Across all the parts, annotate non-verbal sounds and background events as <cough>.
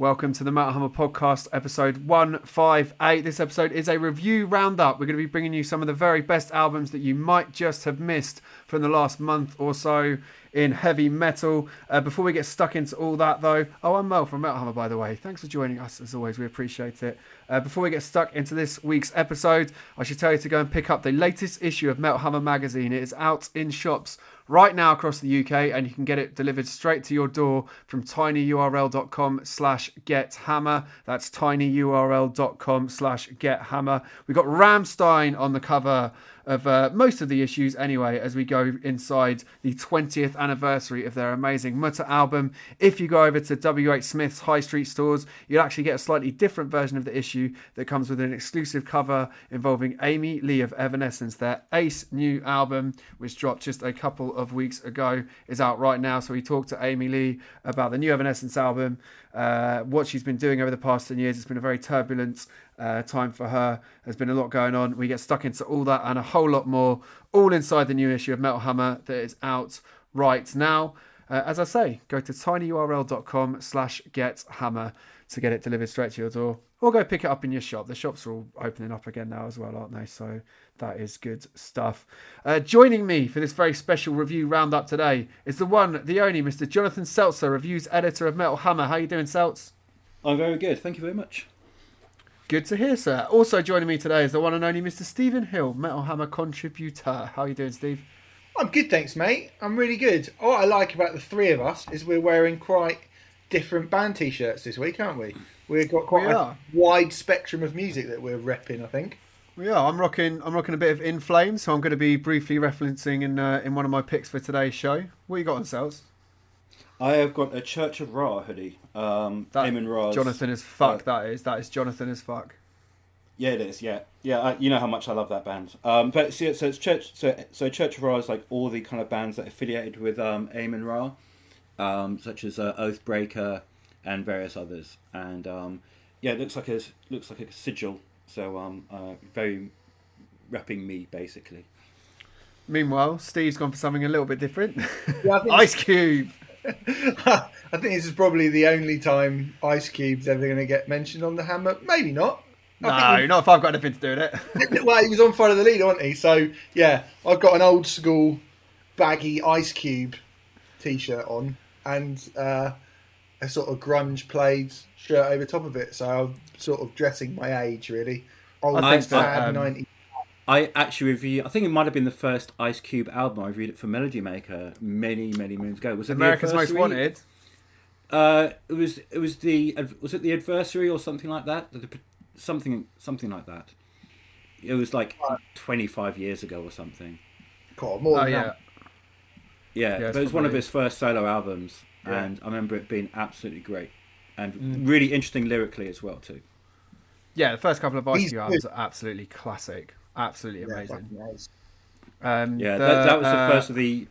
Welcome to the Metal Hammer Podcast, episode 158. This episode is a review roundup. We're going to be bringing you some of the very best albums that you might just have missed from the last month or so in heavy metal. Uh, before we get stuck into all that, though, oh, I'm Merl from Metal Hammer, by the way. Thanks for joining us, as always. We appreciate it. Uh, before we get stuck into this week's episode, I should tell you to go and pick up the latest issue of Metal Hammer magazine. It is out in shops right now across the UK, and you can get it delivered straight to your door from tinyurl.com slash gethammer. That's tinyurl.com slash gethammer. We've got Rammstein on the cover of uh, most of the issues anyway as we go inside the 20th anniversary of their amazing Mutter album. If you go over to WH Smith's high street stores, you'll actually get a slightly different version of the issue that comes with an exclusive cover involving Amy Lee of Evanescence. Their ace new album, which dropped just a couple of weeks ago, is out right now. So we talked to Amy Lee about the new Evanescence album, uh, what she's been doing over the past 10 years. It's been a very turbulent uh, time for her. There's been a lot going on. We get stuck into all that and a whole lot more, all inside the new issue of Metal Hammer that is out right now. Uh, as I say, go to tinyurl.com slash gethammer to get it delivered straight to your door. Or go pick it up in your shop. The shops are all opening up again now as well, aren't they? So that is good stuff. Uh, joining me for this very special review roundup today is the one, the only Mr. Jonathan Selzer, reviews editor of Metal Hammer. How you doing, Seltz? I'm very good. Thank you very much. Good to hear, sir. Also joining me today is the one and only Mr. Stephen Hill, Metal Hammer contributor. How are you doing, Steve? I'm good, thanks, mate. I'm really good. What I like about the three of us is we're wearing quite different band t-shirts this week, aren't we? We've got quite We a are. wide spectrum of music that we're repping. I think. Yeah, I'm rocking. I'm rocking a bit of In Flames, so I'm going to be briefly referencing in uh, in one of my picks for today's show. What you got on sales? I have got a Church of Ra hoodie. Um, That Amenra's. Jonathan is fuck. uh, that is that is Jonathan is fuck. Yeah, it is. Yeah, yeah. I, you know how much I love that band. Um, but so, so it's Church. So so Church of Ra is like all the kind of bands that are affiliated with um, Amenra, um, such as uh, Oathbreaker and various others. And um, yeah, it looks like a looks like a sigil. So um, uh, very wrapping me basically. Meanwhile, Steve's gone for something a little bit different. Yeah, <laughs> Ice Cube. <laughs> I think this is probably the only time Ice Cube's ever going to get mentioned on the Hammer. Maybe not. I No, think not if I've got anything to do with it. <laughs> well, he was on front of the lead, wasn't he? So yeah, I've got an old school baggy Ice Cube t-shirt on and uh, a sort of grunge plaid shirt over top of it. So I'm sort of dressing my age, really. Old I think sad um, 90s. I actually reviewed. I think it might have been the first Ice Cube album I reviewed it for Melody Maker many, many moons ago. Was it the America's Most Adversary? Wanted. Uh, it was. It was the. Was it the Adversary or something like that? The- something. Something like that. It was like twenty five years ago or something. God, more Oh than yeah. that. Yeah, Yeah, but it was one of his first solo albums, Yeah. and I remember it being absolutely great and Mm. really interesting lyrically as well too. Yeah, the first couple of Ice Cube albums are absolutely classic. Absolutely Yeah, amazing. fucking nice. Um, Yeah, the, that, that was the uh, first of the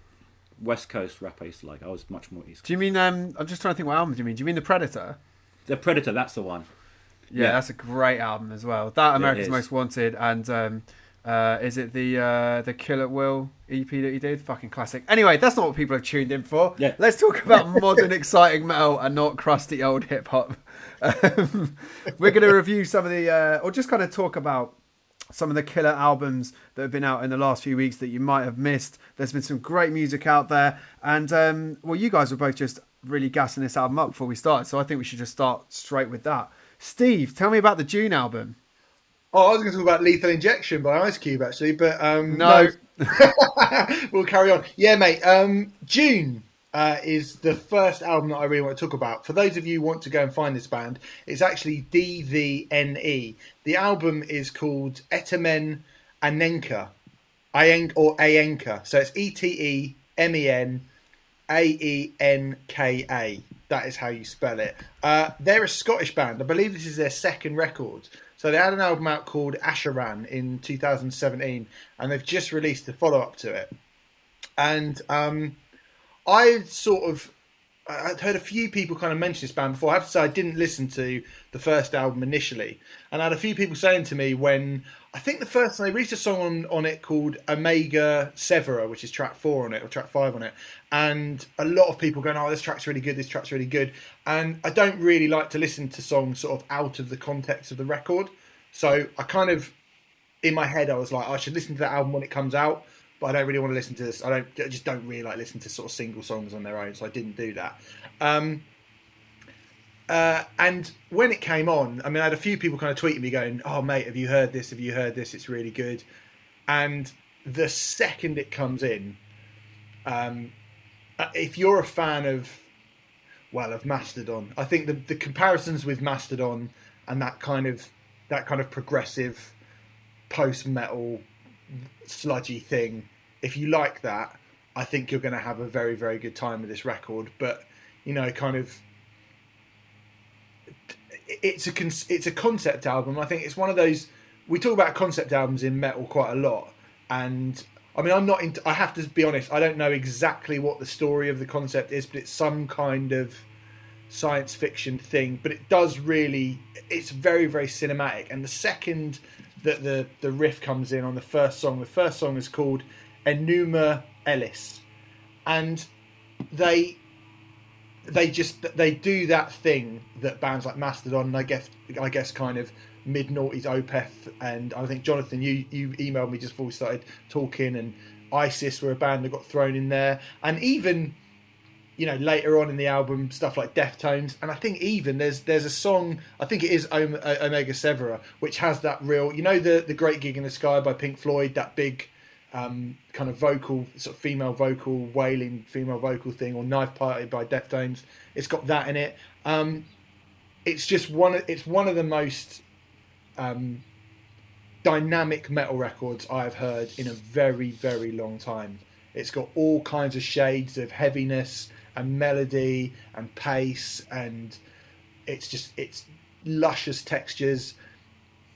West Coast rap I used to like. I was much more East. Do you mean? Um, I'm just trying to think what album do you mean? Do you mean the Predator? The Predator, that's the one. Yeah, Yeah. that's a great album as well. That America's. Most Wanted and um, uh, is it the uh, the Kill at Will EP that he did? Fucking classic. Anyway, that's not what people have tuned in for. Yeah. Let's talk about modern exciting metal and not crusty old hip hop. Um, we're going to review some of the uh, or just kind of talk about some of the killer albums that have been out in the last few weeks that you might have missed. There's been some great music out there, and um, well, you guys were both just really gassing this album up before we started, so I think we should just start straight with that. Steve, tell me about the Dvne album. Oh, I was going to talk about Lethal Injection by Ice Cube actually, but um, No. <laughs> we'll carry on. Yeah, mate. Um, Dvne uh, is the first album that I really want to talk about. For those of you who want to go and find this band, it's actually DVNE. The album is called Etemen Anenka, Aen- or Aenka. So it's E T E M E N A E N K A. That is how you spell it. Uh, they're a Scottish band. I believe this is their second record. So they had an album out called Asheran in 2017, and they've just released the follow up to it. And um, I sort of I'd heard a few people kind of mention this band before. I have to say I didn't listen to the first album initially, and I had a few people saying to me when I think the first they released a song on, on it called Omega Severer, which is track four on it or track five on it, and a lot of people going, "Oh, this track's really good. This track's really good," and I don't really like to listen to songs sort of out of the context of the record, so I kind of in my head I was like, I should listen to that album when it comes out but I don't really want to listen to this. I don't. I just don't really like listening to sort of single songs on their own, so I didn't do that. Um, uh, and when it came on, I mean, I had a few people kind of tweeting me going, "Oh, mate, have you heard this? Have you heard this? It's really good." And the second it comes in, um, uh, if you're a fan of, well, of Mastodon, I think the the comparisons with Mastodon and that kind of that kind of progressive post metal sludgy thing. If you like that, I think you're going to have a very, very good time with this record. But you know, kind of, it's a it's a concept album. I think it's one of those. We talk about concept albums in metal quite a lot, and I mean, I'm not. In, I have to be honest. I don't know exactly what the story of the concept is, but it's some kind of science fiction thing. But it does really. It's very, very cinematic. And the second that the the riff comes in on the first song. The first song is called Enuma Elish, and they they just they do that thing that bands like Mastodon, and I guess I guess kind of mid noughties Opeth, and I think Jonathan, you you emailed me just before we started talking, and ISIS were a band that got thrown in there, and even you know later on in the album stuff like Deftones, and I think even there's there's a song I think it is Omega Severer which has that real you know the the Great Gig in the Sky by Pink Floyd that big um, kind of vocal sort of female vocal wailing female vocal thing or Knife Party by Deftones. It's got that in it. Um, it's just one of, it's one of the most um, dynamic metal records I've heard in a very very long time. It's got all kinds of shades of heaviness and melody and pace and it's just it's luscious textures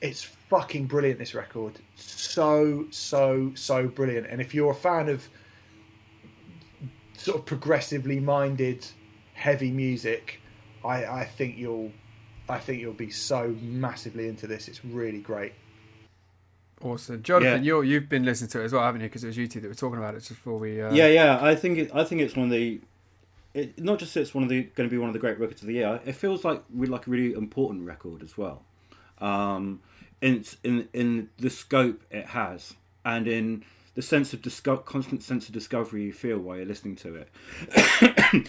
it's fucking brilliant this record so so so brilliant and if you're a fan of sort of progressively minded heavy music i i think you'll i think you'll be so massively into this it's really great Awesome, Jonathan. Yeah. You you've been listening to it as well, haven't you? Because it was you two that were talking about it just before we. Uh... Yeah, yeah. I think it, I think it's one of the. It, not just it's one of the going to be one of the great records of the year. It feels like really like a really important record as well, um, in in in the scope it has and in the sense of disco- constant sense of discovery you feel while you're listening to it.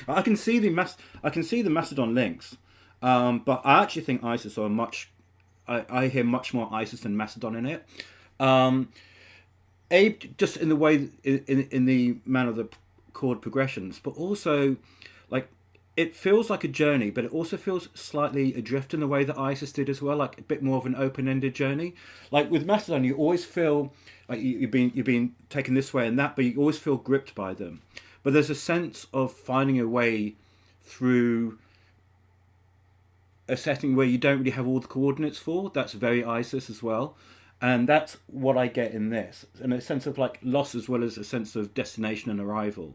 <coughs> I can see the mas- I can see the Mastodon links, um, but I actually think ISIS are much. I, I hear much more ISIS than Mastodon in it. Um, a just in the way in, in in the manner of the chord progressions, but also like it feels like a journey, but it also feels slightly adrift in the way that Isis did as well, like a bit more of an open-ended journey. Like with Mastodon, you always feel like you, you've been you've been taken this way and that, but you always feel gripped by them. But there's a sense of finding a way through a setting where you don't really have all the coordinates for. That's very ISIS as well. And that's what I get in this, and a sense of like loss as well as a sense of destination and arrival.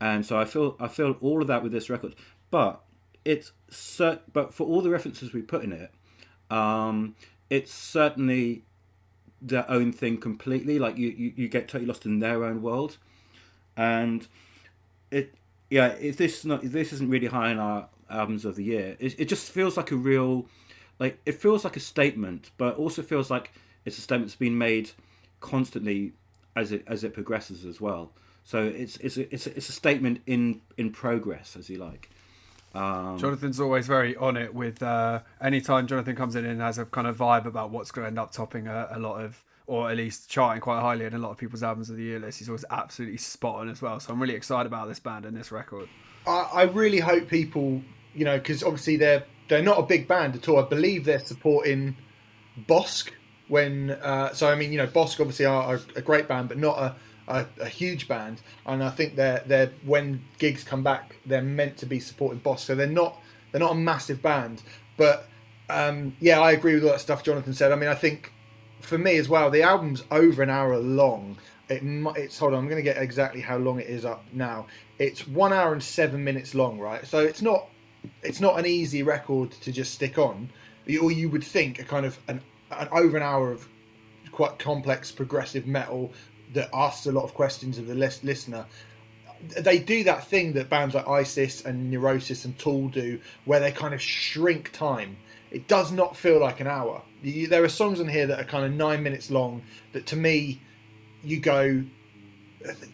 And so I feel I feel all of that with this record, but it's cert- but for all the references we put in it, um, it's certainly their own thing completely. Like you, you, you get totally lost in their own world, and it yeah, if this is not this isn't really high on our albums of the year. It, it just feels like a real like it feels like a statement, but also feels like it's a statement that's been made constantly as it as it progresses as well. So it's it's a, it's a, it's a statement in in progress, as you like. Um, Jonathan's always very on it with uh, anytime Jonathan comes in and has a kind of vibe about what's going to end up topping a, a lot of, or at least charting quite highly in a lot of people's albums of the year list. He's always absolutely spot on as well. So I'm really excited about this band and this record. I, I really hope people, you know, because obviously they're they're not a big band at all. I believe they're supporting Bossk when. Uh, so I mean, you know, Bossk obviously are a, great band, but not a, a, a huge band. And I think they're they're when gigs come back, they're meant to be supporting Bossk. So they're not they're not a massive band, but um, yeah, I agree with all that stuff Jonathan said. I mean, I think for me as well, the album's over an hour long. It, it's hold on, I'm going to get exactly how long it is up now. It's one hour and seven minutes long, right? So it's not it's not an easy record to just stick on. Or you would think a kind of an, an over an hour of quite complex progressive metal that asks a lot of questions of the lis- listener. They do that thing that bands like ISIS and Neurosis and Tool do, where they kind of shrink time. It does not feel like an hour. You, there are songs on here that are kind of nine minutes long. That to me, you go,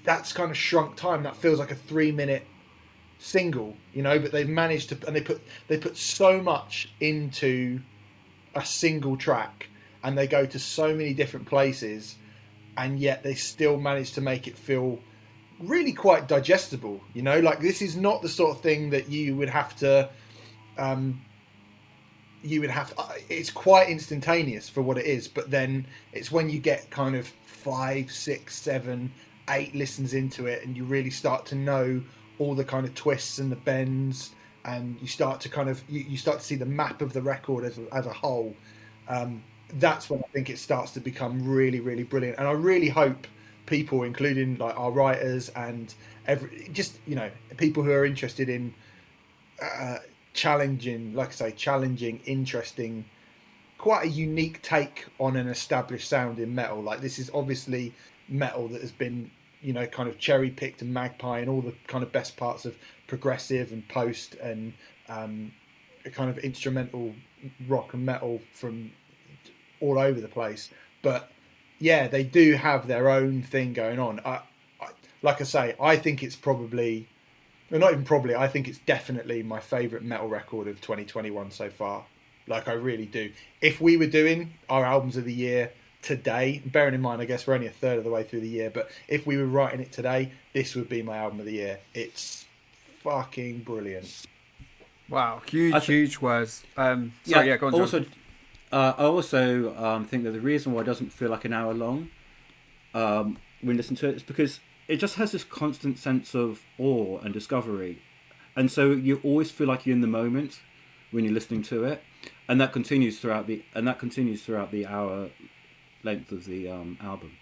that's kind of shrunk time. That feels like a three minute single, you know. But they've managed to, and they put they put so much into a single track, and they go to so many different places, and yet they still manage to make it feel really quite digestible. You know, like this is not the sort of thing that you would have to. Um, you would have uh, it's quite instantaneous for what it is but then it's when you get kind of five six seven eight listens into it and you really start to know all the kind of twists and the bends and you start to kind of you, you start to see the map of the record as a, as a whole um, that's when i think it starts to become really really brilliant and i really hope people including like our writers and every just you know people who are interested in uh, challenging, like I say, challenging, interesting, quite a unique take on an established sound in metal. Like this is obviously metal that has been, you know, kind of cherry picked and magpie and all the kind of best parts of progressive and post and um, kind of instrumental rock and metal from all over the place. But yeah, they do have their own thing going on. I, I, like I say, I think it's probably well, not even probably. I think it's definitely my favourite metal record of 2021 so far. Like I really do. If we were doing our albums of the year today, bearing in mind, I guess we're only a third of the way through the year, but if we were writing it today, this would be my album of the year. It's fucking brilliant. Wow, huge, I thi- huge words. Um, sorry, yeah, go on. John. also, uh, I also um, think that the reason why it doesn't feel like an hour long um, when you listen to it is because it just has this constant sense of awe and discovery, and so you always feel like you're in the moment when you're listening to it, and that continues throughout the and that continues throughout the hour length of the um, album.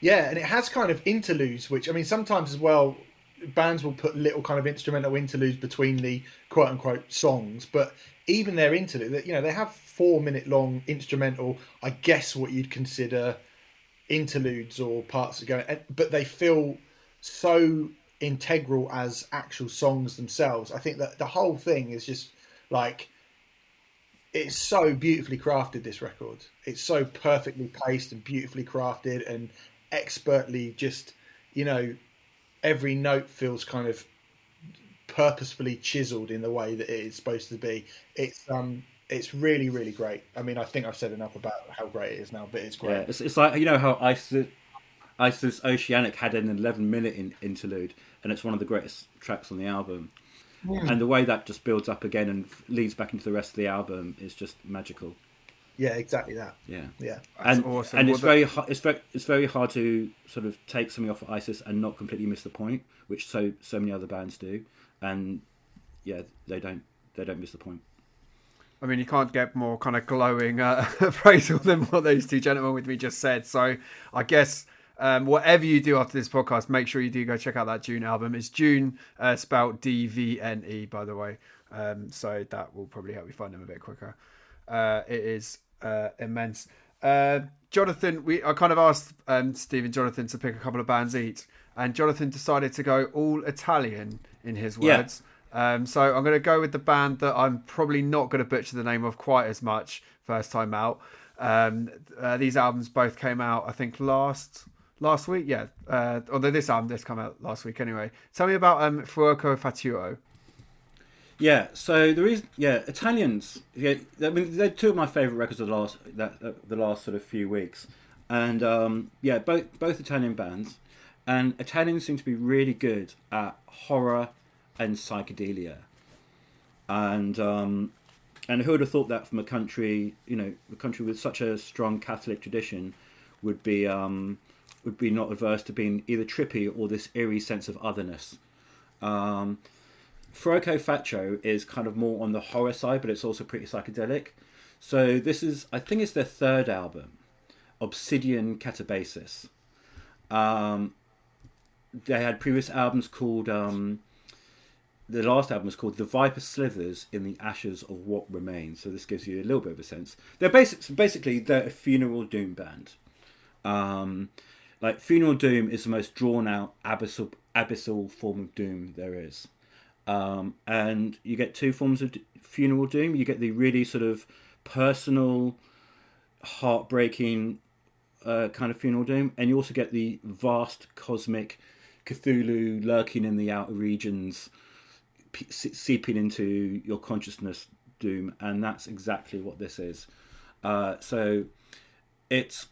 Yeah, and it has kind of interludes, which I mean, sometimes as well, bands will put little kind of instrumental interludes between the quote unquote songs, but even their interlude, you know, they have four minute long instrumental, I guess what you'd consider interludes or parts of going, but they feel so integral as actual songs themselves. I think that the whole thing is just like it's so beautifully crafted this record. It's so perfectly paced and beautifully crafted and expertly just you know every note feels kind of purposefully chiseled in the way that it is supposed to be. It's um it's really really great. I mean i think i've said enough about how great it is now but it's great. Yeah, it's, it's like you know how ISIS, ISIS Oceanic had an 11 minute in, interlude, and it's one of the greatest tracks on the album. And the way that just builds up again and leads back into the rest of the album is just magical. yeah exactly that Yeah, yeah That's and awesome. and Well, it's the- very hard, it's very it's very hard to sort of take something off of ISIS and not completely miss the point, which so so many other bands do, and yeah, they don't they don't miss the point. I mean, you can't get more kind of glowing uh, <laughs> appraisal than what those two gentlemen with me just said. So I guess um, whatever you do after this podcast, make sure you do go check out that Dvne album. It's Dvne, uh, spelled D V N E, by the way. Um, so that will probably help you find them a bit quicker. Uh, it is uh, immense. Uh, Jonathan, we I kind of asked um, Steve and Jonathan to pick a couple of bands each, and Jonathan decided to go all Italian in his Yeah. words. Um, so I'm going to go with the band that I'm probably not going to butcher the name of quite as much first time out. Um, uh, these albums both came out, I think, last last week. Yeah, uh, although this album this came out last week anyway. Tell me about um, Fuoco Fatuo. Yeah, so the reason, yeah, Italians. Yeah, I mean, they're two of my favorite records of the last that the last sort of few weeks, and um, yeah, both both Italian bands, and Italians seem to be really good at horror and psychedelia, and um, and who would have thought that from a country, you know, a country with such a strong Catholic tradition, would be um, would be not averse to being either trippy or this eerie sense of otherness. Um, Fuoco Fatuo is kind of more on the horror side, but it's also pretty psychedelic. So this is, I think, it's their third album, Obsidian Katabasis. Um, they had previous albums called. Um, the last album was called "The Viper Slithers in the Ashes of What Remains." So this gives you a little bit of a sense. They're basic, basically they're a funeral doom band. Um, like funeral doom is the most drawn out abyssal abyssal form of doom there is. Um, and you get two forms of funeral doom. You get the really sort of personal, heartbreaking uh, kind of funeral doom, and you also get the vast cosmic Cthulhu lurking in the outer regions, seeping into your consciousness doom, and that's exactly what this is. Uh, so it's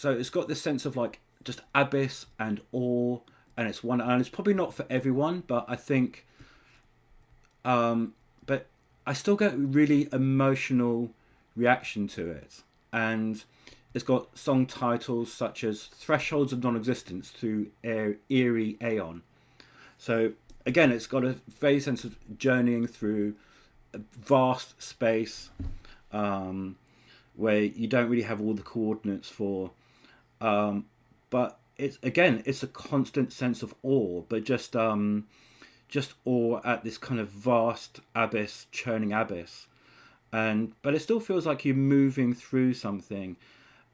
so it's got this sense of like just abyss and awe, and it's one, and it's probably not for everyone, but I think, um, but I still get really emotional reaction to it, and it's got song titles such as Thresholds of Non-Existence through Eerie Aeon. So again, it's got a very sense of journeying through a vast space um, where you don't really have all the coordinates for. Um, but it's again, it's a constant sense of awe, but just um, just awe at this kind of vast abyss, churning abyss, and but it still feels like you're moving through something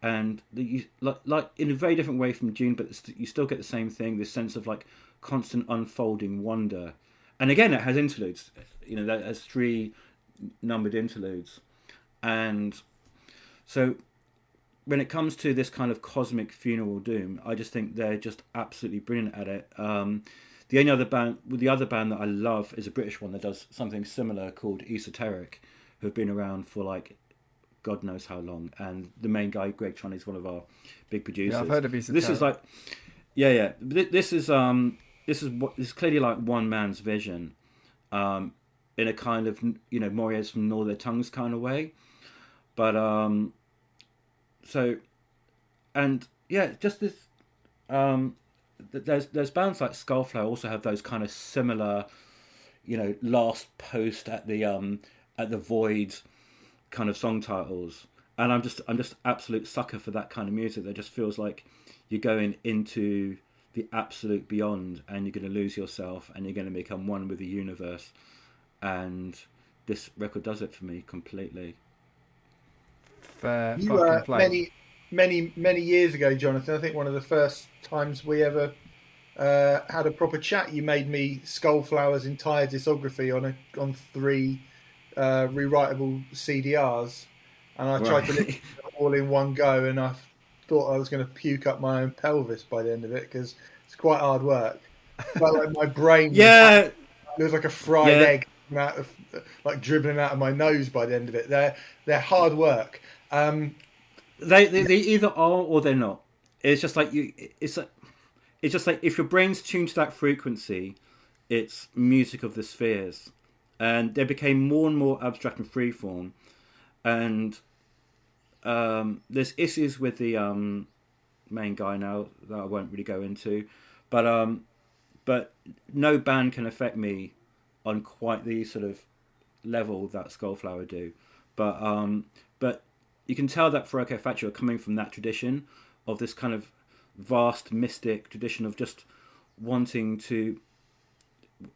and you, like, like in a very different way from Dvne, but you still get the same thing. This sense of like constant unfolding wonder, and again, it has interludes. You know, that has three numbered interludes, and so when it comes to this kind of cosmic funeral doom, I just think they're just absolutely brilliant at it. Um, the only other band, the other band that I love is a British one that does something similar called Esoteric, who've been around for like God knows how long. And the main guy, Greg Tron, is one of our big producers. Yeah, I've heard of Esoteric. This is like, yeah, yeah. This is um, this is what this is clearly like one man's vision, um, in a kind of you know Moriarty's from Their Tongues kind of way, but um, so, and yeah, just this um, there's there's bands like Skullflower also have those kind of similar, you know, last post at the um at the void kind of song titles, and I'm just I'm just absolute sucker for that kind of music. That just feels like you're going into the absolute beyond, and you're going to lose yourself, and you're going to become one with the universe. And this record does it for me completely. Fair you were uh, many many many years ago, Jonathan. I think one of the first times we ever uh, had a proper chat. You made me Skullflower's entire discography on a on three uh, rewritable CDRs, and I tried right. to listen all in one go, and I thought I was going to puke up my own pelvis by the end of it because it's quite hard work. But like my brain, <laughs> yeah, was, it was like a fried yeah. egg out of like dribbling out of my nose by the end of it. They're they're hard work. Um, they, they they either are or they're not. It's just like you. It's like it's just like if your brain's tuned to that frequency, it's music of the spheres and they became more and more abstract and freeform. And um, there's issues with the um, main guy now that I won't really go into, but um, but no band can affect me on quite the sort of level that Skullflower do. But um, but you can tell that Fuoco Fatuo are coming from that tradition of this kind of vast mystic tradition of just wanting to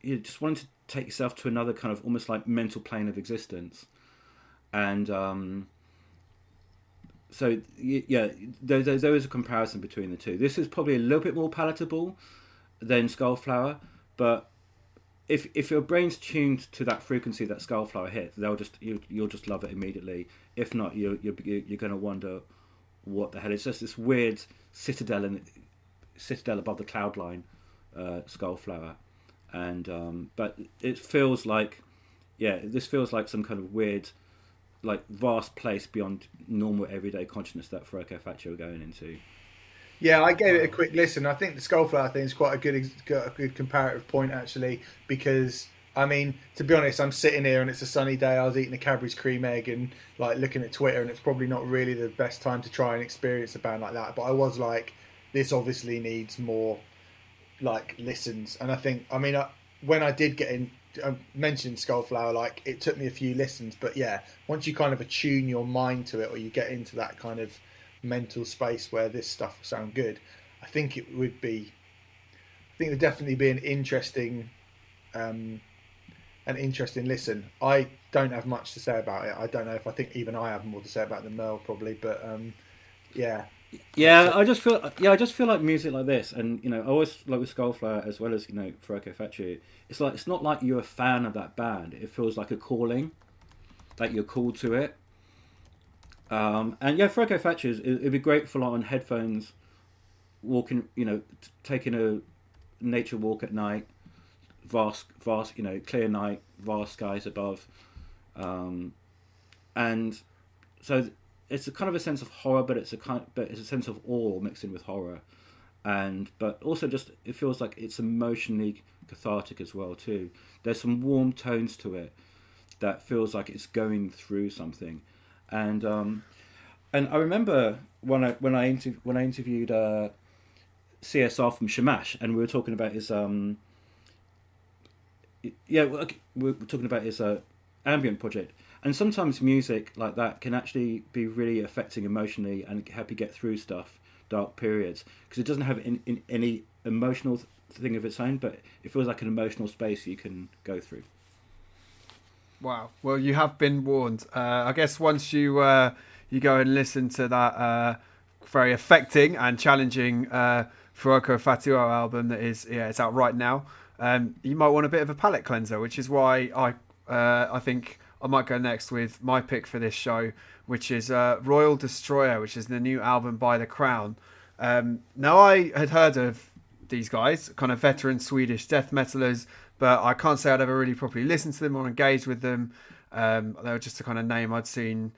you know, just wanting to take yourself to another kind of almost like mental plane of existence and um, so yeah there, there, there is a comparison between the two this is probably a little bit more palatable than skullflower but if if your brain's tuned to that frequency that skullflower hit they'll just you, you'll just love it immediately if not you you're, you're going to wonder what the hell it's just this weird citadel and citadel above the cloud line uh, skullflower and um, but it feels like yeah this feels like some kind of weird like vast place beyond normal everyday consciousness that Fuoco Fatuo are going into. Yeah, I gave it a um, quick listen. I think the Skullflower thing is quite a good, a good comparative point actually, because I mean, to be honest, I'm sitting here and it's a sunny day. I was eating a Cadbury's cream egg and like looking at Twitter, and it's probably not really the best time to try and experience a band like that. But I was like, this obviously needs more like listens. And I think, I mean, I, when I did get in, um, I mentioned Skullflower, like it took me a few listens, but yeah, once you kind of attune your mind to it, or you get into that kind of mental space where this stuff will sound good, I think it would be. I think it would definitely be an interesting, um, an interesting listen. I don't have much to say about it. I don't know if I think even I have more to say about than Merl probably, but um, yeah, Yeah, I just feel yeah, I just feel like music like this, and you know, I always like with Skullflower as well as you know Fuoco Fatuo. It's like it's not like you're a fan of that band. It feels like a calling, like you're called to it. Um, and yeah, Factory, is- it, it'd be great for like on headphones, walking, you know, t- taking a nature walk at night, vast, vast, you know, clear night, vast skies above, um, and so it's a kind of a sense of horror, but it's a kind, but it's a sense of awe mixed in with horror, and but also just it feels like it's emotionally cathartic as well too. There's some warm tones to it that feels like it's going through something, and um, and I remember when I when I when I interviewed uh, CSR from Shamash, and we were talking about his um, yeah, we're talking about his uh, ambient project, and sometimes music like that can actually be really affecting emotionally and help you get through stuff, dark periods, because it doesn't have in, in, any emotional th- thing of its own, but it feels like an emotional space you can go through. Wow. Well, you have been warned. Uh, I guess once you uh, you go and listen to that uh, very affecting and challenging uh, Fuoco Fatuo album that is yeah it's out right now. Um, you might want a bit of a palate cleanser, which is why I uh, I think I might go next with my pick for this show, which is uh, Royal Destroyer, which is the new album by The Crown. Um, now I had heard of these guys, kind of veteran Swedish death metalers, but I can't say I'd ever really properly listened to them or engaged with them. Um, they were just a kind of name I'd seen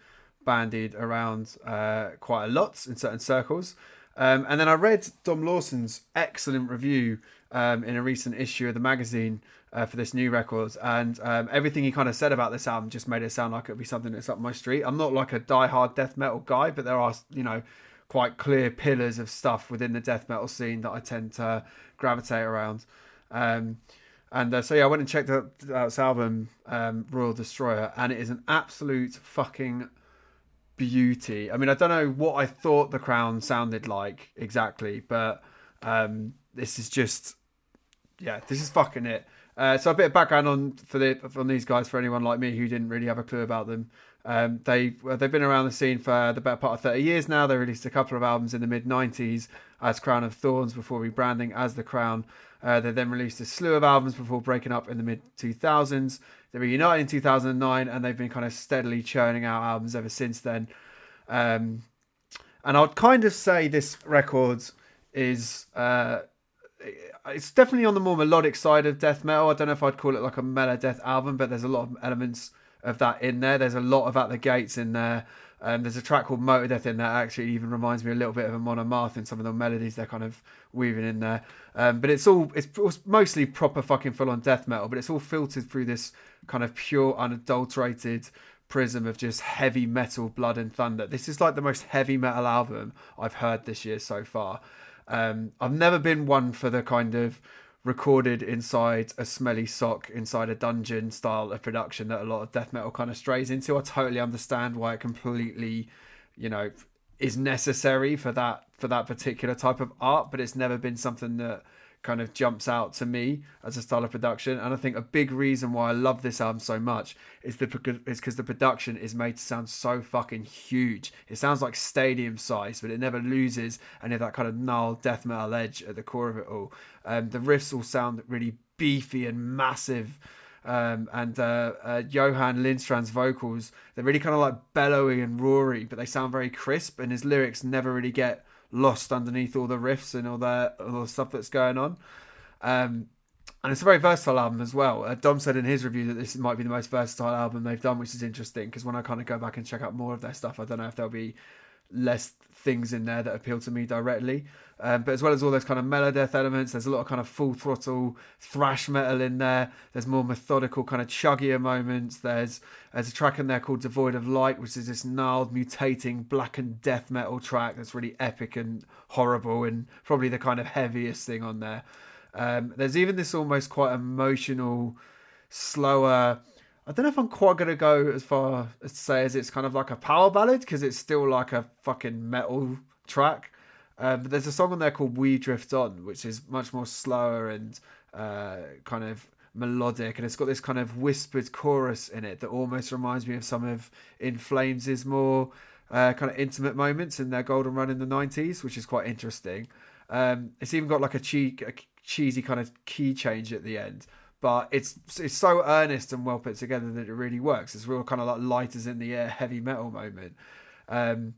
bandied around uh, quite a lot in certain circles. Um, and then I read Dom Lawson's excellent review um, in a recent issue of the magazine uh, for this new record, and um, everything he kind of said about this album just made it sound like it'd be something that's up my street. I'm not like a die-hard death metal guy, but there are you know quite clear pillars of stuff within the death metal scene that I tend to gravitate around. Um, and uh, so yeah, I went and checked out, out this album, um, Royal Destroyer, and it is an absolute fucking beauty. I mean, I don't know what I thought the Crown sounded like exactly, but um, this is just yeah, this is fucking it. Uh, so a bit of background on for the on these guys for anyone like me who didn't really have a clue about them. Um, they they've been around the scene for the better part of thirty years now. They released a couple of albums in the mid '90s as Crown of Thorns before rebranding as the Crown. Uh, they then released a slew of albums before breaking up in the mid 2000s. They reunited in 2009, and they've been kind of steadily churning out albums ever since then. Um, and I'd kind of say this record is uh, it's definitely on the more melodic side of death metal. I don't know if I'd call it like a melodeath album, but there's a lot of elements of that in there. There's a lot of At the Gates in there. Um, there's a track called Motor Death in there. Actually, even reminds me a little bit of Amon Amarth in some of the melodies they're kind of weaving in there. Um, but it's all it's mostly proper fucking full on death metal, but it's all filtered through this kind of pure, unadulterated prism of just heavy metal, blood and thunder. This is like the most heavy metal album I've heard this year so far. Um, I've never been one for the kind of recorded inside a smelly sock inside a dungeon style of production that a lot of death metal kind of strays into. I totally understand why it completely, you know, is necessary for that for that particular type of art, but it's never been something that kind of jumps out to me as a style of production. And I think a big reason why I love this album so much is the is because the production is made to sound so fucking huge. It sounds like stadium size, but it never loses any of that kind of gnarled death metal edge at the core of it all. Um, the riffs all sound really beefy and massive. Um, and uh, uh, Johan Lindstrand's vocals, they're really kind of like bellowy and roary, but they sound very crisp, and his lyrics never really get lost underneath all the riffs and all the all the stuff that's going on. Um, and it's a very versatile album as well. Uh, Dom said in his review that this might be the most versatile album they've done, which is interesting because when I kind of go back and check out more of their stuff, I don't know if there'll be less things in there that appeal to me directly. Um, but as well as all those kind of melodeath elements, there's a lot of kind of full throttle thrash metal in there. There's more methodical kind of chuggier moments. There's there's a track in there called Devoid of Light, which is this gnarled, mutating blackened death metal track that's really epic and horrible and probably the kind of heaviest thing on there. Um, there's even this almost quite emotional slower. I don't know if I'm quite gonna go as far as to say as it's kind of like a power ballad because it's still like a fucking metal track. Um, but there's a song on there called "We Drift On," which is much more slower and uh, kind of melodic, and it's got this kind of whispered chorus in it that almost reminds me of some of In Flames' more uh, kind of intimate moments in their golden run in the '90s, which is quite interesting. Um, it's even got like a, che- a cheesy kind of key change at the end, but it's it's so earnest and well put together that it really works. It's real kind of like lighters in the air, heavy metal moment. Um,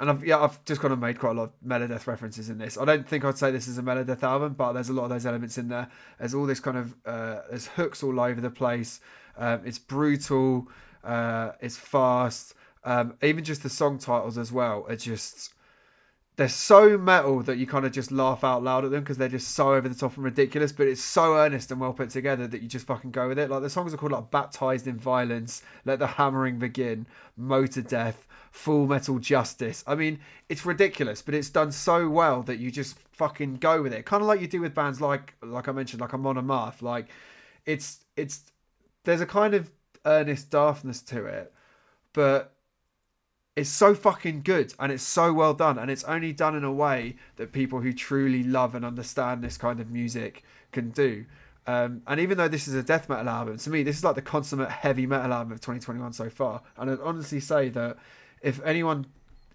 and I've yeah, I've just kind of made quite a lot of melodeath references in this. I don't think I'd say this is a melodeath album, but there's a lot of those elements in there. There's all this kind of uh, there's hooks all over the place. Um, it's brutal. Uh, it's fast. Um, even just the song titles as well are just they're so metal that you kind of just laugh out loud at them because they're just so over the top and ridiculous. But it's so earnest and well put together that you just fucking go with it. Like the songs are called like "Baptized in Violence," "Let the Hammering Begin," "Motor Death." Full Metal Justice. I mean, it's ridiculous, but it's done so well that you just fucking go with it. Kind of like you do with bands like, like I mentioned, like Amon Amarth. Like, it's it's there's a kind of earnest daftness to it, but it's so fucking good and it's so well done and it's only done in a way that people who truly love and understand this kind of music can do. Um, and even though this is a death metal album, to me, this is like the consummate heavy metal album of 2021 so far. And I'd honestly say that if anyone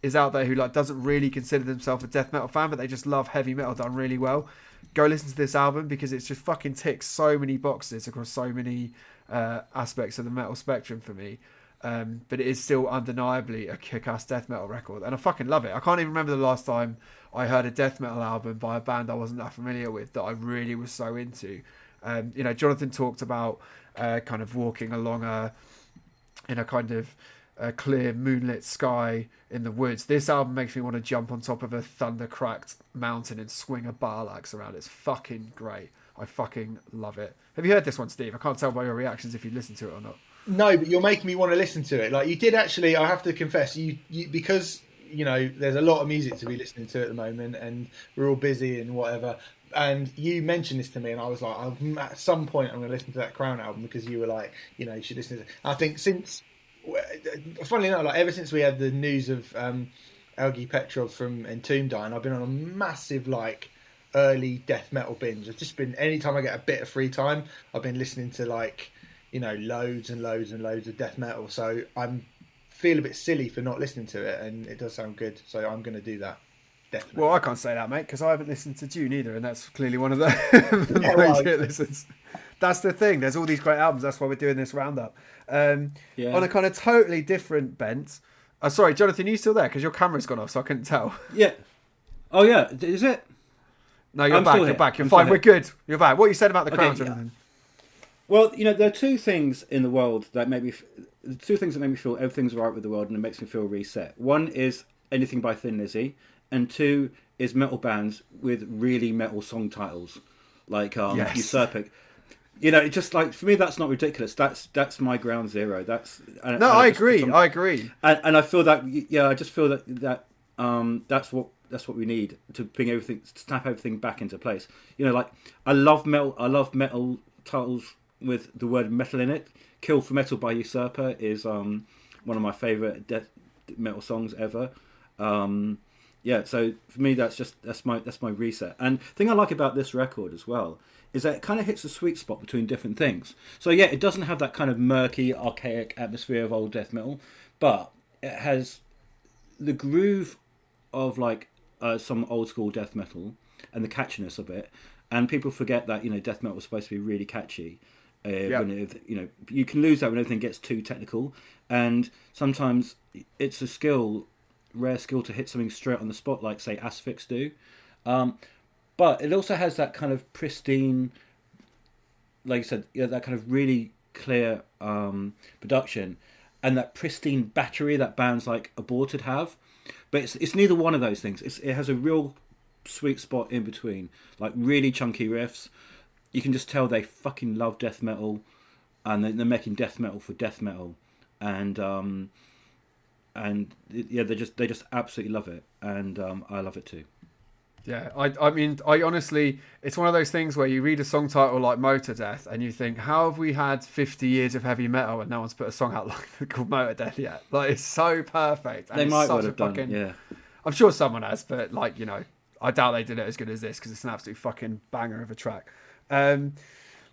is out there who like doesn't really consider themselves a death metal fan, but they just love heavy metal done really well, go listen to this album because it's just fucking ticks so many boxes across so many uh, aspects of the metal spectrum for me. Um, but it is still undeniably a kick-ass death metal record, and I fucking love it. I can't even remember the last time I heard a death metal album by a band I wasn't that familiar with that I really was so into. Um, you know, Jonathan talked about uh, kind of walking along a in a kind of a clear moonlit sky in the woods. This album makes me want to jump on top of a thunder cracked mountain and swing a bar axe around. It's fucking great. I fucking love it. Have you heard this one, Steve? I can't tell by your reactions if you listened to it or not. No, but you're making me want to listen to it. Like you did actually. I have to confess, you, you because you know there's a lot of music to be listening to at the moment, and we're all busy and whatever. And you mentioned this to me, and I was like, at some point, I'm going to listen to that Crown album because you were like, you know, you should listen to it. I think since funnily enough, like ever since we had the news of um, L-G Petrov from Entombed dying, I've been on a massive like early death metal binge. I've just been anytime I get a bit of free time, I've been listening to like you know loads and loads and loads of death metal. So I'm feel a bit silly for not listening to it, and it does sound good. So I'm going to do that. Definitely. Well, I can't say that, mate, because I haven't listened to Dvne either, and that's clearly one of the, <laughs> the yeah, well, listens. That's the thing. There's all these great albums. That's why we're doing this roundup. Um, yeah. On a kind of totally different bent. Oh, sorry, Jonathan, are you still there? Because your camera's gone off, so I couldn't tell. Yeah. Oh yeah, is it? No, you're I'm back. You're here. back. You're I'm fine. We're good. You're back. What you said about the okay, crown, Jonathan? Well, you know, there are two things in the world that make me. Two things that make me feel everything's right with the world, and it makes me feel reset. One is anything by Thin Lizzy, and two is metal bands with really metal song titles, like um, yes. Usurper you know, it just like for me, that's not ridiculous. That's that's my ground zero. That's no, and I, I agree. I agree, and, and, I feel that yeah, I just feel that that um, that's what that's what we need to bring everything, to snap everything back into place. You know, like I love metal. I love metal titles with the word metal in it. "Kill for Metal" by Usurper is um, one of my favorite death metal songs ever. Um, yeah, so for me, that's just that's my that's my reset. And thing I like about this record as well is that it kind of hits a sweet spot between different things. So yeah, it doesn't have that kind of murky, archaic atmosphere of old death metal, but it has the groove of like uh, some old school death metal and the catchiness of it. And people forget that you know death metal was supposed to be really catchy. Uh, yep. When it, you know you can lose that when everything gets too technical, and sometimes it's a skill, rare skill to hit something straight on the spot, like say Asphyx do. Um, but it also has that kind of pristine, like I said, you know, that kind of really clear um, production and that pristine battery that bands like Aborted have. But it's, it's neither one of those things. It's, it has a real sweet spot in between, like really chunky riffs. You can just tell they fucking love death metal, and they're making death metal for death metal, and um, and yeah, they just they just absolutely love it, and um, I love it too. Yeah, I, I mean, I honestly, it's one of those things where you read a song title like Motor Death and you think, how have we had 50 years of heavy metal and no one's put a song out <laughs> like called Motor Death yet? Like, it's so perfect. And They it's might such have done. fucking- Yeah. I'm sure someone has, but like, you know, I doubt they did it as good as this because it's an absolute fucking banger of a track. Um,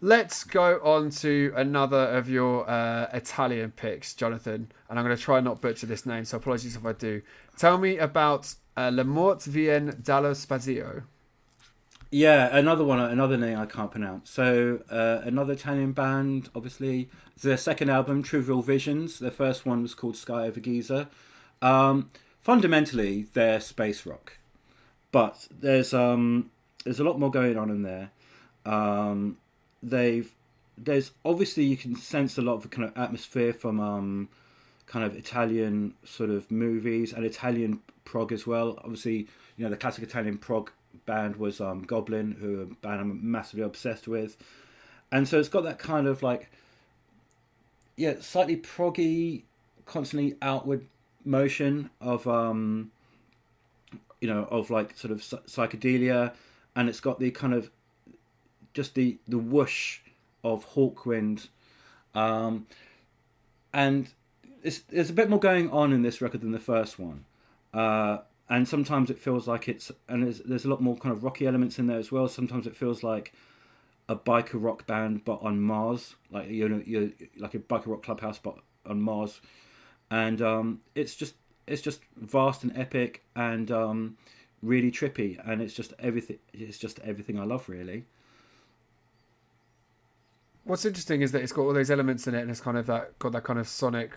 let's go on to another of your uh, Italian picks, Jonathan. And I'm going to try not butcher this name, so apologies if I do. Tell me about uh, Le Mort Vien dallo Spazio. Yeah, another one, another name I can't pronounce. So uh, another Italian band, obviously. Their second album, Trivial Visions. Their first one was called Sky Over Giza. Um, fundamentally, they're space rock, but there's um, there's a lot more going on in there. Um, they've there's obviously you can sense a lot of the kind of atmosphere from um, kind of Italian sort of movies and Italian prog as well. Obviously, you know the classic Italian prog band was um, Goblin, who a band I'm massively obsessed with, and so it's got that kind of like yeah, slightly proggy, constantly outward motion of um, you know of like sort of psychedelia, and it's got the kind of just the the whoosh of Hawkwind, um, and there's a bit more going on in this record than the first one. Uh, and sometimes it feels like it's and there's, there's a lot more kind of rocky elements in there as well. Sometimes it feels like a biker rock band but on Mars, like you know, you're like a biker rock clubhouse but on Mars, and um, it's just it's just vast and epic and um, really trippy, and it's just everything. It's just everything I love, really. What's interesting is that it's got all those elements in it, and it's kind of that got that kind of sonic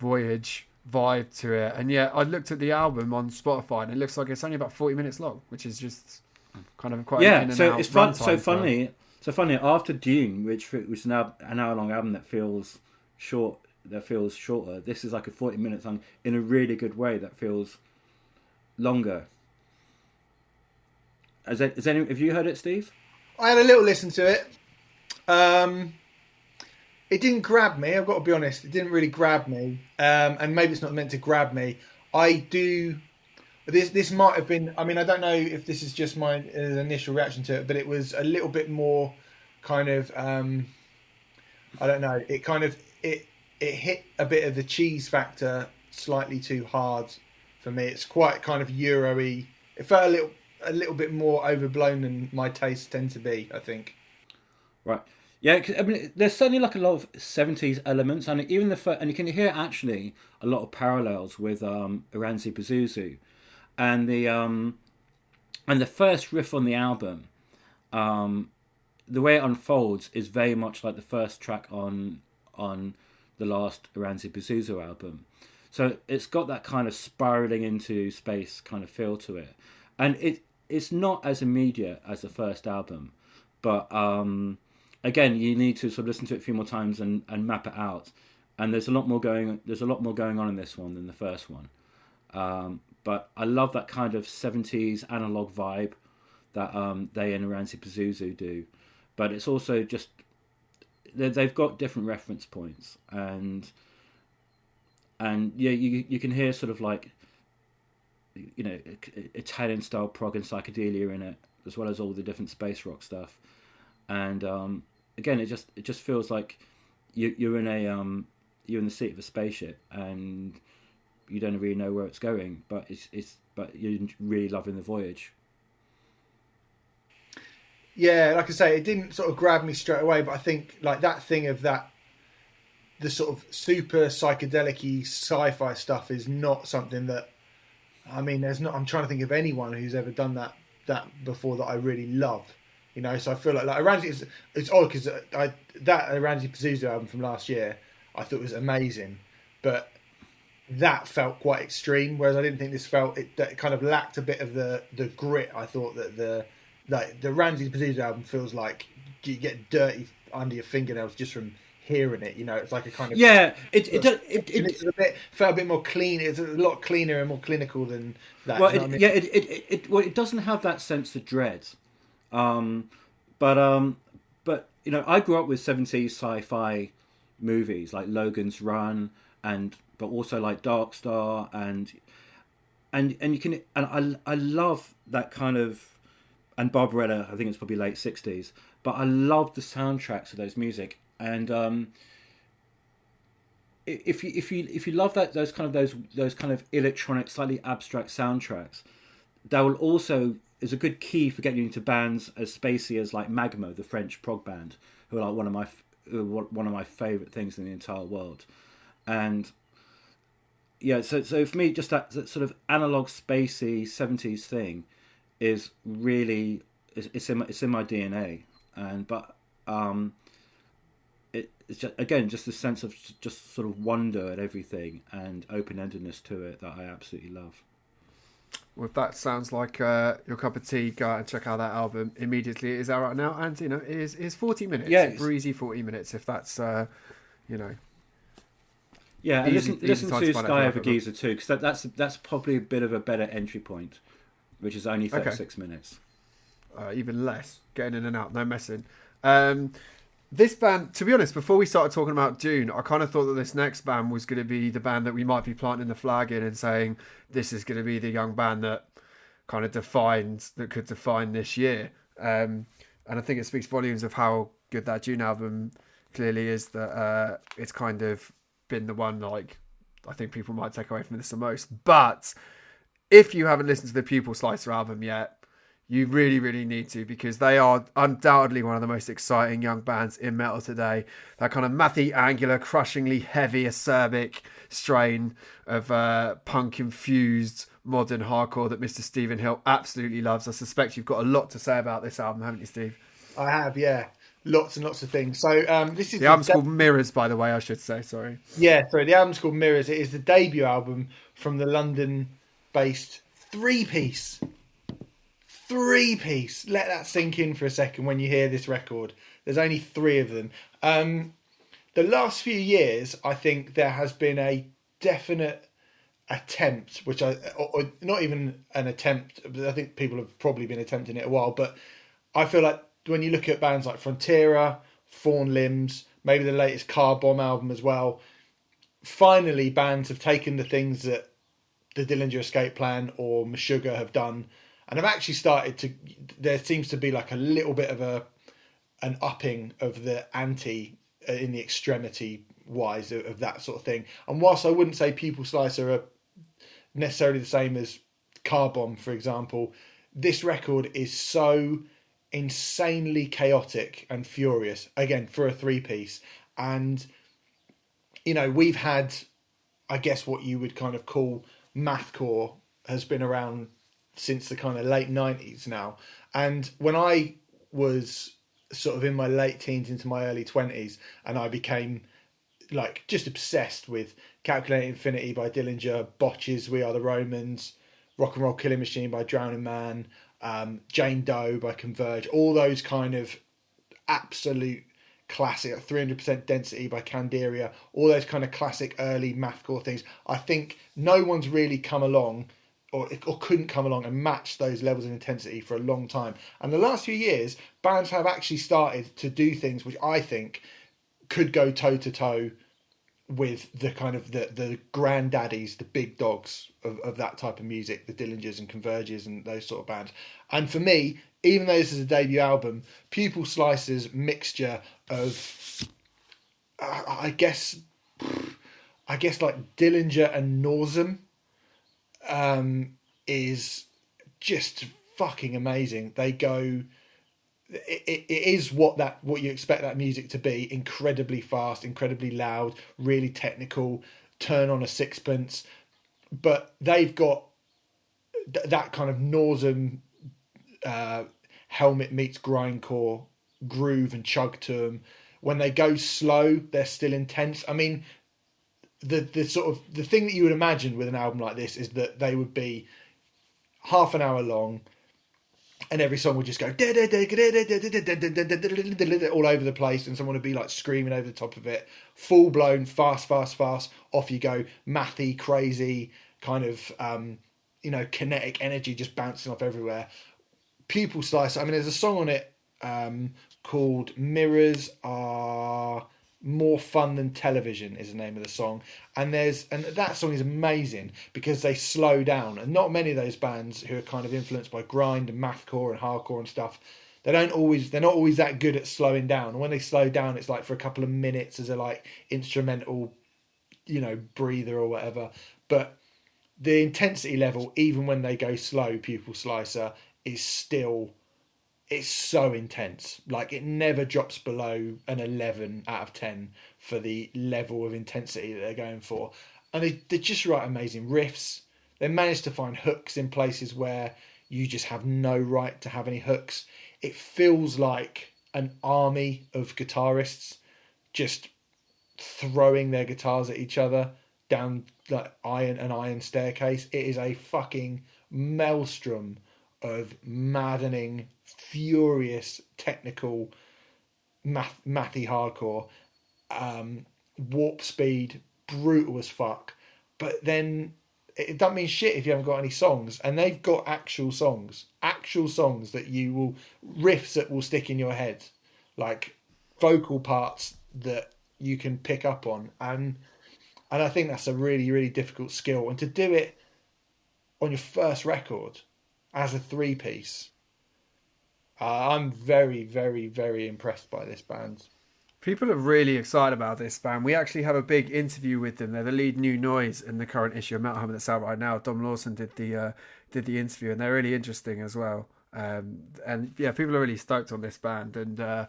voyage vibe to it. And yeah, I looked at the album on Spotify, and it looks like it's only about forty minutes long, which is just kind of quite yeah. and So it's fun. runtime So for- funny. So funny. After Dvne, which was is now an hour long album that feels short, that feels shorter. This is like a forty minute song in a really good way that feels longer. Has, it, has any, have you heard it, Steve? I had a little listen to it. Um, it didn't grab me. I've got to be honest. It didn't really grab me, um, and maybe it's not meant to grab me. I do. This this might have been. I mean, I don't know if this is just my uh, initial reaction to it, but it was a little bit more kind of. Um, I don't know. It kind of it it hit a bit of the cheese factor slightly too hard for me. It's quite kind of Euro-y. It felt a little a little bit more overblown than my tastes tend to be. I think. Right. Yeah, I mean, there's certainly like a lot of '70s elements, and even the fir- and you can hear actually a lot of parallels with um, Oranssi Pazuzu, and the um, and the first riff on the album, um, the way it unfolds is very much like the first track on on the last Oranssi Pazuzu album. So it's got that kind of spiraling into space kind of feel to it, and it it's not as immediate as the first album, but um, again you need to sort of listen to it a few more times and, and map it out. And there's a lot more going there's a lot more going on in this one than the first one. Um, but I love that kind of 70s analog vibe that um, they and Oranssi Pazuzu do. But it's also just they- they've got different reference points and and yeah you you can hear sort of like you know Italian style prog and psychedelia in it as well as all the different space rock stuff and um, again it just it just feels like you, you're in a um, you're in the seat of a spaceship and you don't really know where it's going but it's it's but you're really loving the voyage Yeah, like I say, it didn't sort of grab me straight away, but I think like that thing of that the sort of super psychedelic sci-fi stuff is not something that I mean there's not I'm trying to think of anyone who's ever done that that before that I really love. You know, so I feel like like Oranssi is it's odd because uh, I that Oranssi Pazuzu album from last year I thought was amazing, but that felt quite extreme. Whereas I didn't think this felt it, that it kind of lacked a bit of the the grit. I thought that the like the Oranssi Pazuzu album feels like you get dirty under your fingernails just from hearing it. You know, it's like a kind of yeah it it, it, it, and it's a bit felt a bit more clean. It's a lot cleaner and more clinical than that. well, you know I mean? yeah, it, it, it, it, well, it doesn't have that sense of dread. Um, but um, but you know, I grew up with seventies sci-fi movies like Logan's Run, and but also like Dark Star, and and and you can and I I love that kind of and Barbarella. I think it's probably late sixties, but I love the soundtracks of those music and. um if you if you if you love that those kind of those those kind of electronic, slightly abstract soundtracks, that will also is a good key for getting into bands as spacey as like Magma, the French prog band, who are like one of my one of my favorite things in the entire world, and yeah, so so for me, just that, that sort of analog spacey seventies thing is really it's, in my, it's in my DNA, and but um, it, it's just again just a sense of just sort of wonder at everything and open endedness to it that I absolutely love. Well, if that sounds like uh, your cup of tea, go out and check out that album immediately. It is out right now, and you know, it is is forty minutes. Yeah, breezy forty minutes. If that's uh, you know. Yeah, easy, listen, listen to, to Sky Over Giza too, because that, that's that's probably a bit of a better entry point, which is only thirty six okay. minutes. Uh, even less, getting in and out, no messing. Um, this band, to be honest, before we started talking about Dvne, I kind of thought that this next band was going to be the band that we might be planting the flag in and saying this is going to be the young band that kind of defines that could define this year. Um, and I think it speaks volumes of how good that Dvne album clearly is. That uh, it's kind of been the one like I think people might take away from this the most. But if you haven't listened to the Pupil Slicer album yet, you really, really need to because they are undoubtedly one of the most exciting young bands in metal today. That kind of mathy, angular, crushingly heavy, acerbic strain of uh, punk infused modern hardcore that Mr. Stephen Hill absolutely loves. I suspect you've got a lot to say about this album, haven't you, Steve? I have, yeah. Lots and lots of things. So um, this is the, the album's de- called Mirrors, by the way. I should say. Sorry. Yeah, sorry. The album's called Mirrors. It is the debut album from the London-based three-piece three piece. Let that sink in for a second when you hear this record. There's only three of them. Um, the last few years, I think there has been a definite attempt, which I, or, or not even an attempt, I think people have probably been attempting it a while, but I feel like when you look at bands like Frontierer, Fawn Limbs, maybe the latest Car Bomb album as well, finally bands have taken the things that the Dillinger Escape Plan or Meshuggah have done and I've actually started to. There seems to be like a little bit of a an upping of the ante uh, in the extremity wise of, of that sort of thing. And whilst I wouldn't say Pupil Slicer are necessarily the same as Car Bomb, for example, this record is so insanely chaotic and furious. Again, for a three piece, and you know we've had, I guess, what you would kind of call mathcore has been around since the kind of late 90s now. And when I was sort of in my late teens into my early 20s and I became like just obsessed with Calculating Infinity by Dillinger, Botch's, We Are the Romans, Rock and Roll Killing Machine by Drowningman, um, Jane Doe by Converge, all those kind of absolute classic 300% density by Candiria, all those kind of classic early mathcore things. I think no one's really come along or, or couldn't come along and match those levels of intensity for a long time. And the last few years, bands have actually started to do things which I think could go toe to toe with the kind of the the granddaddies, the big dogs of, of that type of music, the Dillingers and Converges and those sort of bands. And for me, even though this is a debut album, Pupil Slicer's mixture of, uh, I guess, I guess like Dillinger and Nasum um, is just fucking amazing. They go. It, it, it is what that what you expect that music to be incredibly fast incredibly loud really technical turn on a sixpence but they've got th- that kind of Nasum uh, helmet meets grindcore groove and chug to them when they go slow they're still intense i mean the the sort of the thing that you would imagine with an album like this is that they would be half an hour long and every song would just go all over the place and someone would be like screaming over the top of it full blown fast fast fast off you go mathy crazy kind of um, you know kinetic energy just bouncing off everywhere pupil slicer i mean there's a song on it um, called mirrors are more fun than television is the name of the song. And there's and that song is amazing because they slow down. And not many of those bands who are kind of influenced by grind and mathcore and hardcore and stuff they don't always they're not always that good at slowing down. And when they slow down it's like for a couple of minutes as a like instrumental you know breather or whatever. But the intensity level even when they go slow pupil slicer is still it's so intense. Like it never drops below an 11 out of 10 for the level of intensity that they're going for. And they, they just write amazing riffs. They manage to find hooks in places where you just have no right to have any hooks. It feels like an army of guitarists just throwing their guitars at each other down like iron an iron staircase. It is a fucking maelstrom of maddening furious technical math mathy hardcore. Um, warp speed brutal as fuck. But then it doesn't mean shit if you haven't got any songs. And they've got actual songs. Actual songs that you will riffs that will stick in your head. Like vocal parts that you can pick up on. And and I think that's a really really difficult skill. And to do it on your first record as a three piece uh, I'm very, very, very impressed by this band. People are really excited about this band. We actually have a big interview with them. They're the lead new noise in the current issue of Metal Hammer that's out right now. Dom Lawson did the uh, did the interview, and they're really interesting as well. Um, and yeah, people are really stoked on this band. And uh,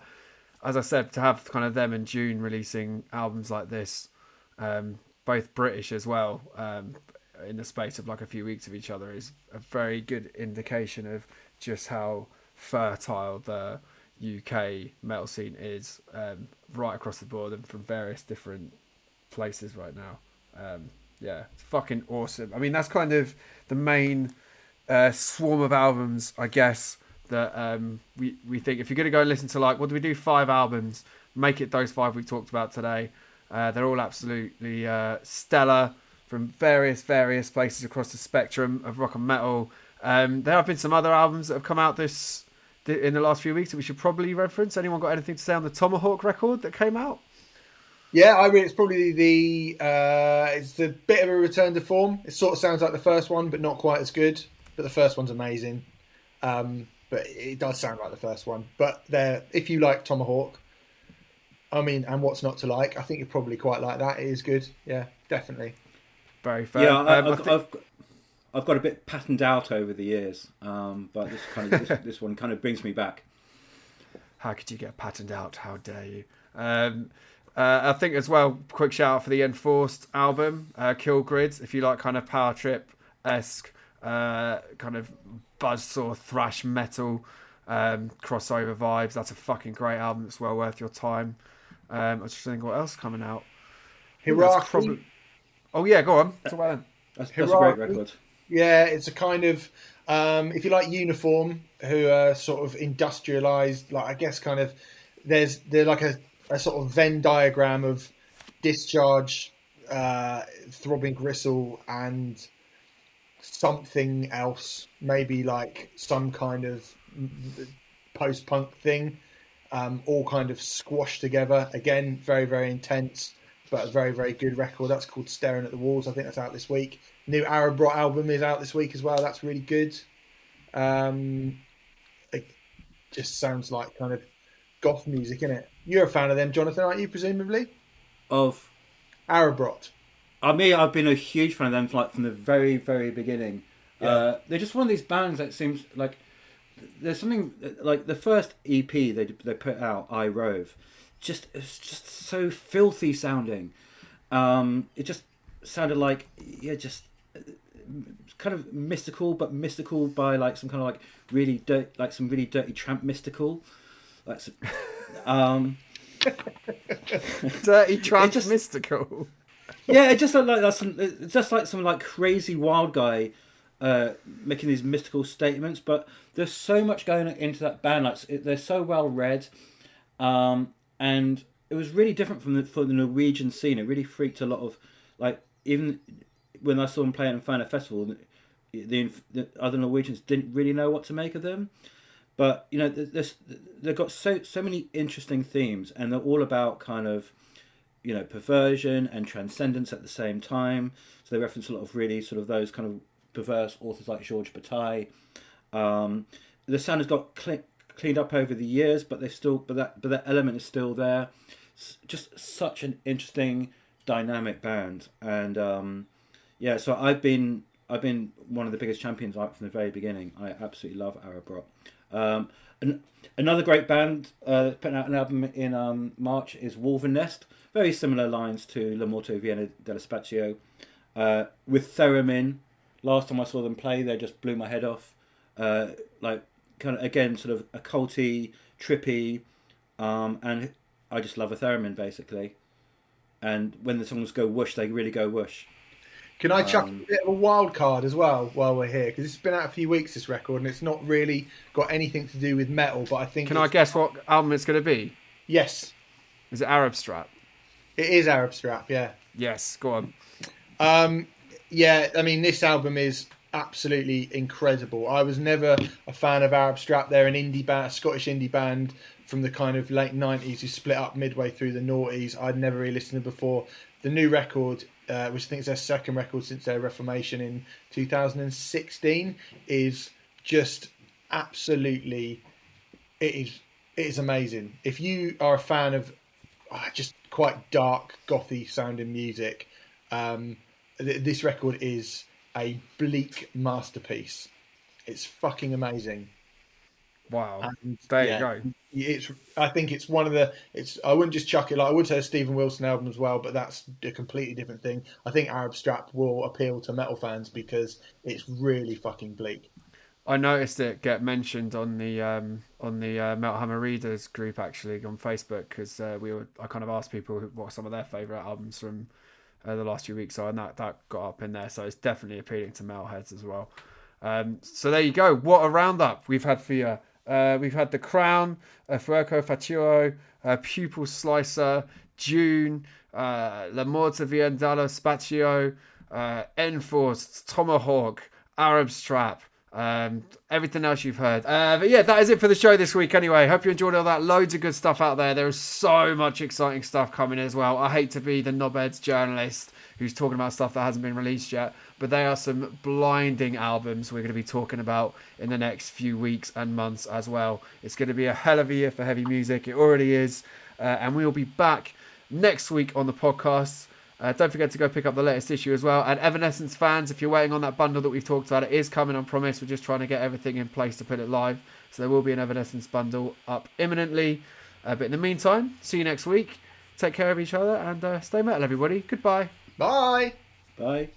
as I said, to have kind of them in Dvne releasing albums like this, um, both British as well, um, in the space of like a few weeks of each other, is a very good indication of just how fertile the UK metal scene is um, right across the board and from various different places right now. Um, yeah, it's fucking awesome. I mean, that's kind of the main uh, swarm of albums, I guess, that um, we, we think if you're to go and listen to, like, what do we do? Five albums, make it those five we talked about today. Uh, they're all absolutely uh, stellar from various, various places across the spectrum of rock and metal. Um, there have been some other albums that have come out this in the last few weeks that we should probably reference? Anyone got anything to say on the Tomahawk record that came out? Yeah, I mean it's probably the uh, it's a bit of a return to form. It sort of sounds like the first one, but not quite as good. But the first one's amazing. Um, but it does sound like the first one. But there, if you like Tomahawk, I mean, and what's not to like? I think you probably quite like that. It is good. Yeah, definitely. Very fair. Yeah, I, um, I've, I've, I've got a bit patterned out over the years, um, but this kind of this, <laughs> this, one kind of brings me back. How could you get patterned out? How dare you? Um, uh, I think as well. Quick shout out for the Enforced album, uh, Kill Grids. If you like kind of power trip esque, uh, kind of buzzsaw thrash metal um, crossover vibes, that's a fucking great album. It's well worth your time. Um, I was just thinking, what else coming out? Hierarchy. Probably... Oh yeah, go on. Talk about That's, that's a great record. Yeah, it's a kind of um, if you like uniform, who are sort of industrialized, like I guess kind of there's they're like a, a sort of Venn diagram of discharge, uh, throbbing gristle, and something else, maybe like some kind of post punk thing, um, all kind of squashed together. Again, very very intense, but a very very good record. That's called Staring at the Walls. I think that's out this week new Arabrot album is out this week as well. That's really good. Um, it just sounds like kind of goth music, isn't it? You're a fan of them, Jonathan, aren't you? Presumably of Arabrot. I mean, I've been a huge fan of them from, like from the very, very beginning. Yeah. Uh, they're just one of these bands that seems like there's something like the first EP they they put out, I Rove, just it's just so filthy sounding. Um, it just sounded like yeah, just kind of mystical, but mystical by like some kind of like really dirt, like some really dirty tramp mystical, like some, um, <laughs> dirty tramp just, mystical. yeah, it just looked like that's some, just like some like crazy wild guy uh, making these mystical statements. But there's so much going into that band. Like they're so well read, um, and it was really different from the for the Norwegian scene. It really freaked a lot of like even when I saw them playing at Fana Festival, the, the, other Norwegians didn't really know what to make of them. But you know, they've got so so many interesting themes, and they're all about kind of you know perversion and transcendence at the same time. So they reference a lot of really sort of those kind of perverse authors like Georges Bataille. Um, the sound has got cl- cleaned up over the years, but they still but that but that element is still there. S- just such an interesting dynamic band, and um, yeah, so I've been I've been one of the biggest champions right from the very beginning. I absolutely love Arabrot. Um, and another great band uh, putting out an album in um, March is Wolvennest. Very similar lines to La Morte Viene dallo Spazio. Uh, with Theremin, last time I saw them play, they just blew my head off. Uh, like kind of again, sort of occulty, trippy, um, and I just love a theremin basically. And when the songs go whoosh, they really go whoosh. Can I chuck Um, a bit of a wild card as well while we're here? Because it's been out a few weeks, this record, and it's not really got anything to do with metal, but I think. Can I guess what album it's going to be? Yes, Is it Arab Strap? it is Arab Strap, yeah. Yes, go on. Um, yeah, I mean, this album is absolutely incredible. I was never a fan of Arab Strap. They're an indie band, a Scottish indie band from the kind of late 90s who split up midway through the noughties. I'd never really listened to before. The new record, uh, which I think is their second record since their reformation in 2016, is just absolutely. It is. It is amazing. If you are a fan of ah, just quite dark, gothy sounding music, um, th- this record is a bleak masterpiece. It's fucking amazing. Wow. And, There yeah, you go. It's. I think it's one of the. It's. I wouldn't just chuck it like I would say a Steven Wilson album as well, but that's a completely different thing. I think Arab Strap will appeal to metal fans because it's really fucking bleak. I noticed it get mentioned on the um, on the uh, Metal Hammer Readers group actually on Facebook because uh, we were I kind of asked people what some of their favorite albums from uh, the last few weeks are, and that that got up in there. So it's definitely appealing to male heads as well. Um, so there you go. What a roundup we've had for you. Uh, we've had the Crown, uh, Fuoco Fatuo, uh, Pupil Slicer, Dvne, uh, La Morte Viene dallo Spazio, uh, Enforced, Tomahawk, Arab Strap, um, everything else you've heard. Uh, but yeah, that is it for the show this week anyway. Hope you enjoyed all that. Loads of good stuff out there. There is so much exciting stuff coming as well. I hate to be the knobheads journalist who's talking about stuff that hasn't been released yet, but they are some blinding albums we're going to be talking about in the next few weeks and months as well. It's going to be a hell of a year for heavy music. It already is. Uh, and we will be back next week on the podcast. Uh, don't forget to go pick up the latest issue as well. And Evanescence fans, if you're waiting on that bundle that we've talked about, it is coming on promise. We're just trying to get everything in place to put it live. So there will be an Evanescence bundle up imminently. Uh, but in the meantime, see you next week. Take care of each other and uh, stay metal, everybody. Goodbye. Bye. Bye.